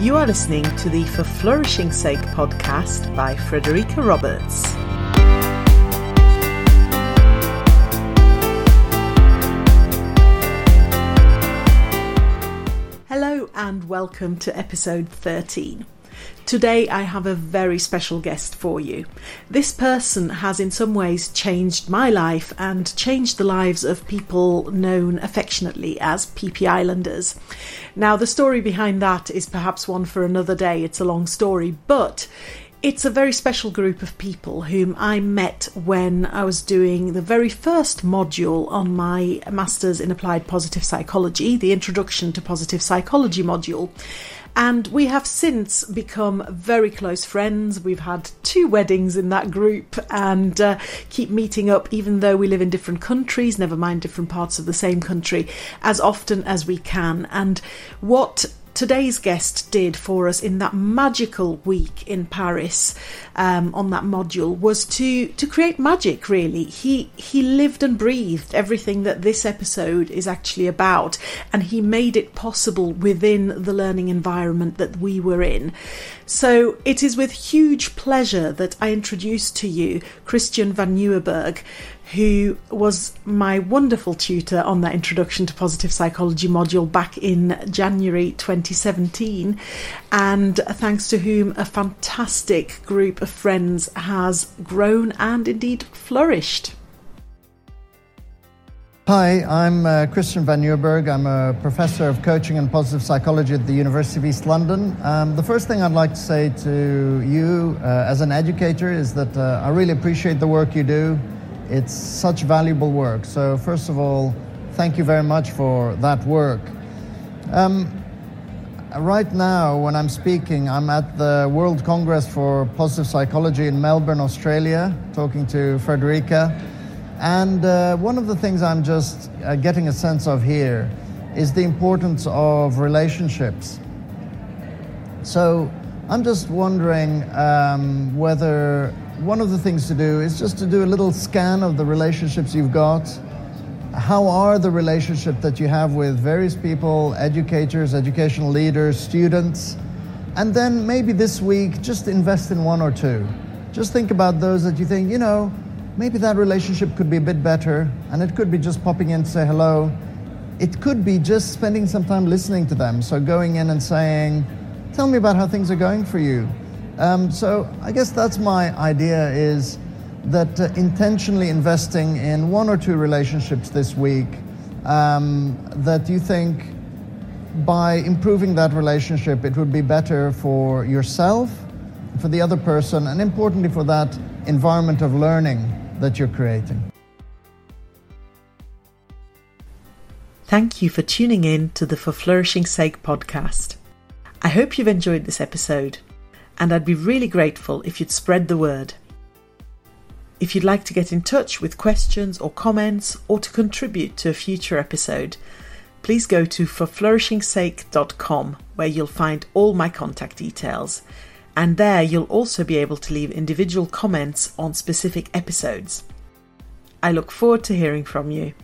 You are listening to the For Flourishing Sake podcast by Frederika Roberts. Hello, and welcome to episode 13. Today, I have a very special guest for you. This person has, in some ways, changed my life and changed the lives of people known affectionately as PP Islanders. Now, the story behind that is perhaps one for another day, it's a long story, but it's a very special group of people whom I met when I was doing the very first module on my Masters in Applied Positive Psychology, the Introduction to Positive Psychology module. And we have since become very close friends. We've had two weddings in that group and uh, keep meeting up, even though we live in different countries, never mind different parts of the same country, as often as we can. And what today's guest did for us in that magical week in Paris um, on that module was to to create magic. Really, he he lived and breathed everything that this episode is actually about, and he made it possible within the learning environment that we were in. So it is with huge pleasure that I introduce to you Christian van Nieuwerburgh, who was my wonderful tutor on that Introduction to Positive Psychology module back in January 2017, and thanks to whom a fantastic group of friends has grown and indeed flourished. Hi, I'm uh, Christian van Nieuwerburgh. I'm a professor of coaching and positive psychology at the University of East London. Um, the first thing I'd like to say to you uh, as an educator is that uh, I really appreciate the work you do. It's such valuable work. So, first of all, thank you very much for that work. Um, right now, when I'm speaking, I'm at the World Congress for Positive Psychology in Melbourne, Australia, talking to Frederika. And uh, one of the things I'm just uh, getting a sense of here is the importance of relationships. So I'm just wondering um, whether one of the things to do is just to do a little scan of the relationships you've got. How are the relationships that you have with various people, educators, educational leaders, students? And then maybe this week, just invest in one or two. Just think about those that you think, you know, maybe that relationship could be a bit better, and it could be just popping in to say hello. It could be just spending some time listening to them. So going in and saying, tell me about how things are going for you. Um, so I guess that's my idea is that uh, intentionally investing in one or two relationships this week um, that you think by improving that relationship it would be better for yourself, for the other person, and importantly for that environment of learning that you're creating. Thank you for tuning in to the For Flourishing Sake podcast. I hope you've enjoyed this episode and I'd be really grateful if you'd spread the word. If you'd like to get in touch with questions or comments or to contribute to a future episode, please go to forflourishingsake.com where you'll find all my contact details. And there you'll also be able to leave individual comments on specific episodes. I look forward to hearing from you.